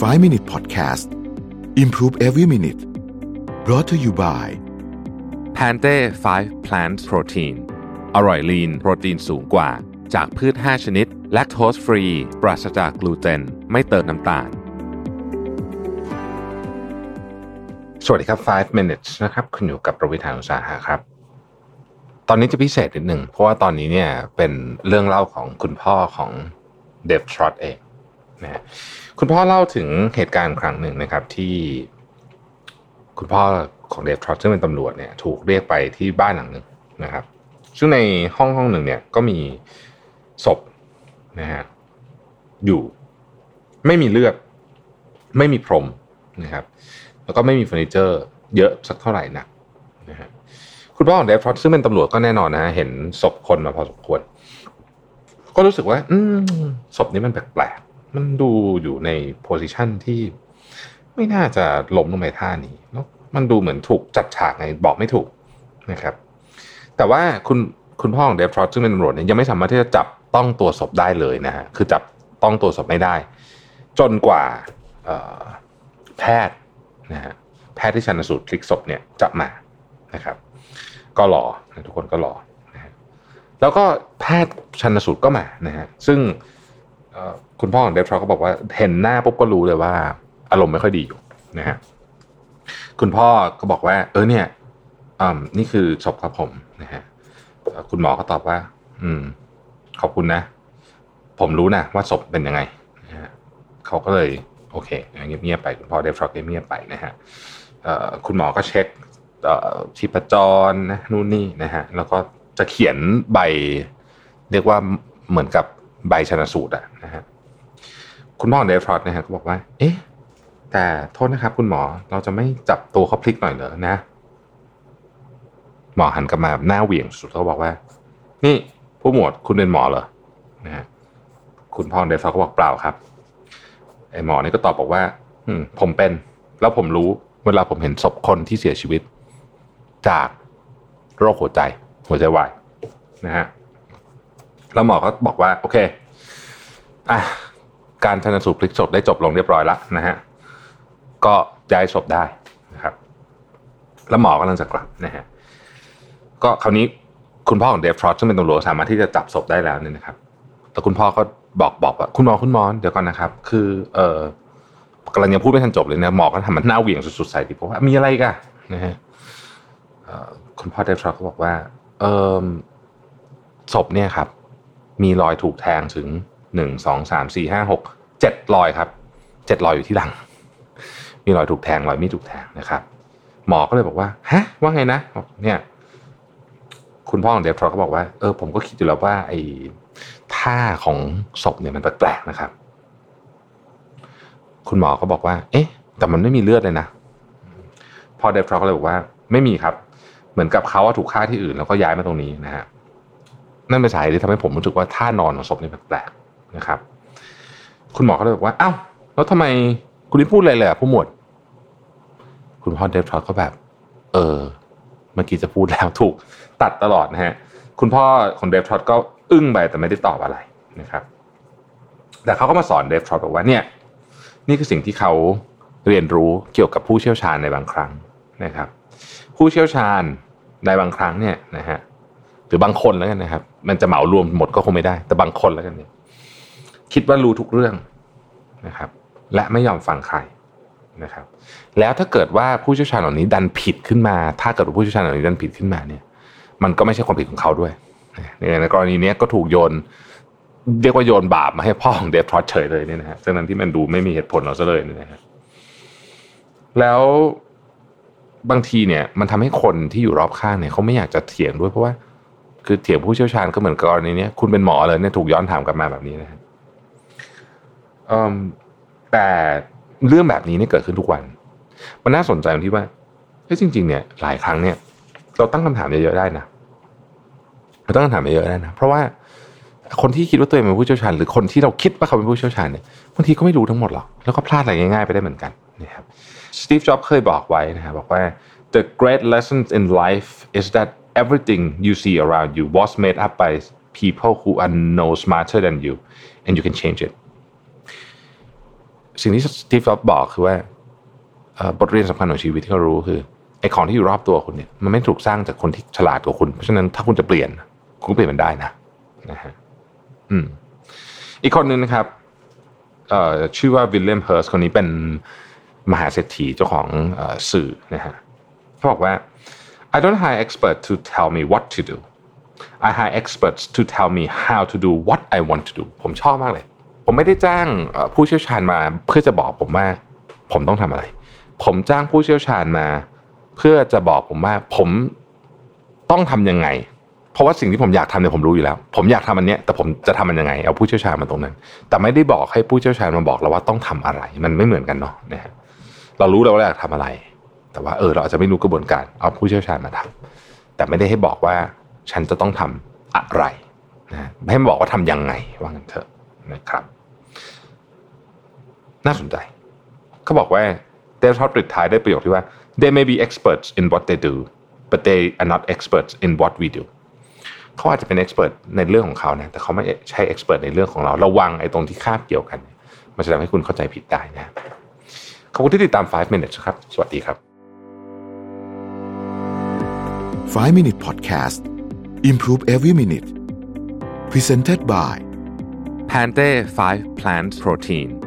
5 Minute Podcast Improve Every Minute brought to you by แพนเต้5 Plant Protein อร่อยลีนโปรตีนสูงกว่า จากพืช 5 ชนิด แลคโตสฟรี ปราศจากกลูเตน ไม่เติมน้ำตาล สวัสดีครับ 5 minutes นะครับ คุณอยู่กับประวิทยานุสาหะครับ ตอนนี้จะพิเศษนิดหนึ่ง เพราะว่าตอนนี้เนี่ยเป็นเรื่องเล่าของคุณพ่อของเดฟทรอตเอง นะฮะคุณพ่อเล่าถึงเหตุการณ์ครั้งหนึ่งนะครับที่คุณพ่อของเดฟทรอตซึ่งเป็นตำรวจเนี่ยถูกเรียกไปที่บ้านหลังหนึ่งนะครับซึ่งในห้องห้องหนึ่งเนี่ยก็มีศพนะฮะอยู่ไม่มีเลือดไม่มีพรมนะครับ แล้วก็ไม่มีเฟอร์นิเจอร์ เยอะสักเท่าไหร่นักนะฮะคุณพ่อของเดฟทรอตซึ่งเป็นตำรวจก็แน่นอนนะฮะเห็นศพคนมาพอสมควร ก็รู้สึกว่า อืมศพนี้มันแปลกๆ มันดูอยู่ในโพสิชันที่ไม่น่าจะล้มลงไปท่านี้แล้วมันดูเหมือนถูกจัดฉากไงบอกไม่ถูกนะครับ แต่ว่าคุณคุณพ่อของเดฟทรอตซึ่งเป็นตำรวจเนี่ยยังไม่สามารถที่จะจับต้องตัวศพได้เลยนะฮะคือจับต้องตัวศพไม่ได้ จนกว่าแพทย์นะฮะแพทย์ที่ชันสูตรพลิกศพเนี่ยจะมานะครับ ก็รอนะทุกคนก็รอนะแล้วก็แพทย์ชันสูตรก็มานะฮะซึ่ง คุณพ่อของเดฟทรอก็บอกว่าเห็นหน้าปุ๊บก็รู้เลยว่า อารมณ์ไม่ค่อยดีอยู่นะฮะคุณพ่อก็บอกว่า เออเนี่ยนี่คือศพครับผมนะฮะคุณหมอก็ตอบว่า อืม ขอบคุณนะ ผมรู้นะว่าศพเป็นยังไงนะฮะเขาก็เลยโอเคเงียบๆไปคุณพ่อเดฟทรอตเงียบๆไปนะฮะคุณหมอก็เช็คเอ่อชีพจรนะนู่นนี่นะฮะแล้วก็จะเขียนใบ เรียกว่าเหมือนกับ ใบชนสูตรอะนะฮะคุณพ่อของเดฟทรอตนะฮะก็บอกว่า เอ๊ะ แต่โทษนะครับ คุณหมอเราจะไม่จับตัวเขาพลิกหน่อยเหรอนะ หมอหันกลับมาหน้าเหวี่ยงสุดเขาบอกว่า นี่ผู้หมวดคุณเป็นหมอเหรอนะฮะคุณพ่อเดฟทรอตก็บอกเปล่าครับไอหมอนี่ก็ตอบบอกว่า อืม ผมเป็น แล้วผมรู้ เวลาผมเห็นศพคนที่เสียชีวิต จากโรคหัวใจ หัวใจวายนะฮะ แล้วหมอก็บอกว่า โอเคอะการชันสูตรพลิกศพได้จบลงเรียบร้อยแล้วนะฮะก็ย้ายศพได้นะครับ แล้วหมอกำลังจะกลับนะฮะก็คราวนี้คุณพ่อของเดฟทรอตซึ่งเป็นตำรวจสามารถที่จะจับศพได้แล้วเนี่ยนะครับแต่คุณพ่อก็บอกบอกว่าคุณหมอคุณหมอเดี๋ยวก่อนนะครับ คือเออกำลังยังพูดไม่ทันจบเลยนะหมอก็ทำมันหน้าเหวี่ยงสุดๆใส่ดิบอกว่ามีอะไรกันนะฮะคุณพ่อเดฟทรอตก็บอกว่า เออศพเนี่ยครับ มีรอยถูกแทงถึงหนึ่งสองสามสี่ห้าหกเจ็ดรอยครับเจ็ดรอยอยู่ที่หลัง มีรอยถูกแทงรอยมีดถูกแทงนะครับ หมอก็เลยบอกว่าฮะว่าไงนะบอกเนี่ย คุณพ่อของเดฟทรอก็บอกว่าเออผมก็คิดอยู่แล้วว่า ไอ้ท่าของศพเนี่ยมันแปลกๆนะครับ คุณหมอก็บอกว่า เอ๊ะ แต่มันไม่มีเลือดเลยนะพอเดฟทรอก็เลยบอกว่า ไม่มีครับ เหมือนกับเขาว่าถูกฆ่าที่อื่นแล้วก็ย้ายมาตรงนี้นะฮะ นั่นเป็นสาเหตุที่ทำให้ผมรู้สึกว่าท่านอนของศพนี่แปลกๆนะครับ คุณหมอก็เลยบอกว่าอ้าวแล้วทำไมคุณไม่พูดอะไรเลยอะผู้หมวด คุณพ่อเดฟทรอตก็แบบ เออ เมื่อกี้จะพูดแล้วถูกตัดตลอดนะฮะ คุณพ่อของเดฟทรอตก็อึ้งไปแต่ไม่ได้ตอบอะไรนะครับ แต่เขาก็มาสอนเดฟทรอตบอกว่าเนี่ย นี่คือสิ่งที่เขาเรียนรู้เกี่ยวกับผู้เชี่ยวชาญในบางครั้งนะครับ ผู้เชี่ยวชาญในบางครั้งเนี่ยนะฮะ รือบางคนแล้วกันนะครับ มันจะเหมารวมหมดก็คงไม่ได้ แต่บางคนแล้วกันเนี่ยคิดว่ารู้ทุกเรื่องนะครับ และไม่ยอมฟังใครนะครับ แล้วถ้าเกิดว่าผู้เชี่ยวชาญเหล่านี้ดันผิดขึ้นมา ถ้าเกิดว่าผู้เชี่ยวชาญเหล่านี้ดันผิดขึ้นมาเนี่ย มันก็ไม่ใช่ความผิดของเขาด้วยในกรณีนี้ก็ถูกโยนเรียกว่าโยนบาปมาให้พ่อของเดฟทรอตเฉยเลยเนี่ยนะฮะทั้งนั้นที่มันดูไม่มีเหตุผลเราซะเลยเนี่ยนะฮะแล้วบางทีเนี่ย มันทำให้คนที่อยู่รอบข้างเนี่ยเขาไม่อยากจะเถียงด้วยเพราะว่า คือเถียงผู้เชี่ยวชาญก็เหมือนกรณีนี้คุณเป็นหมอเลยเนี่ยถูกย้อนถามกลับมาแบบนี้นะฮะแต่เรื่องแบบนี้เนี่ยเกิดขึ้นทุกวัน มันน่าสนใจตรงที่ว่าเฮ้ยจริง ๆ เนี่ย หลายครั้งเนี่ย เราตั้งคำถามเยอะๆได้นะเราตั้งคำถามเยอะๆได้นะ เพราะว่าคนที่คิดว่าตัวเองเป็นผู้เชี่ยวชาญหรือคนที่เราคิดว่าเขาเป็นผู้เชี่ยวชาญเนี่ยบางทีก็ไม่รู้ทั้งหมดหรอกแล้วก็พลาดอะไรง่ายๆไปได้เหมือนกันนะครับสตีฟจ็อบส์เคยบอกไว้นะครับบอกว่า the great lessons in life is that everything you see around you was made up by people who are no smarter than you and you can change it สิ่งที่สตีฟจ็อบบอกคือว่าบทเรียนสำคัญของชีวิตที่เขารู้คือไอ้ของที่อยู่รอบตัวคุณเนี่ยมันไม่ถูกสร้างจากคนที่ฉลาดกว่าคุณ เพราะฉะนั้นถ้าคุณจะเปลี่ยน คุณเปลี่ยนมันได้นะนะฮะอืมอีกคนนึงนะครับเอ่อชื่อว่าวิลเลียมเฮิร์สคนนี้เป็นมหาเศรษฐีเจ้าของสื่อนะฮะเขาบอกว่า I don't hire experts to tell me what to do I hire experts to tell me how to do what I want to do ผมชอบมากเลย ผมไม่ได้จ้างผู้เชี่ยวชาญมาเพื่อจะบอกผมว่าผมต้องทำอะไร ผมจ้างผู้เชี่ยวชาญมา เพื่อจะบอกผมว่าผมต้องทำยังไง เพราะว่าสิ่งที่ผมอยากทำเนี่ยผมรู้อยู่แล้ว ผมอยากทำอันเนี้ยแต่ผมจะทำมันยังไง เอาผู้เชี่ยวชาญมาตรงนั้น แต่ไม่ได้บอกให้ผู้เชี่ยวชาญมาบอกเราว่าต้องทำอะไร มันไม่เหมือนกันเนาะนะฮะเรารู้แล้วว่าอยากทำอะไร แต่ว่าเออเราอาจจะไม่รู้กระบวนการเอาผู้เชี่ยวชาญมาทำแต่ไม่ได้ให้บอกว่าฉันจะต้องทำอะไรนะให้บอกว่าทำยังไงว่างั้นเถอะนะครับ น่าสนใจเขาบอกว่าเดลทอดปิดท้ายได้ประโยคที่ว่า they may be experts in what they do but they are not experts in what we do เขาอาจจะเป็น expert ในเรื่องของเขานะแต่เขาไม่ใช่ expert ในเรื่องของเราระวังไอ้ตรงที่คาบเกี่ยวกัน มันจะทำให้คุณเข้าใจผิดได้นะขอบคุณที่ติดตาม 5 minutes ครับ สวัสดีครับ 5 minute podcast improve every minute presented by Pante 5 plant protein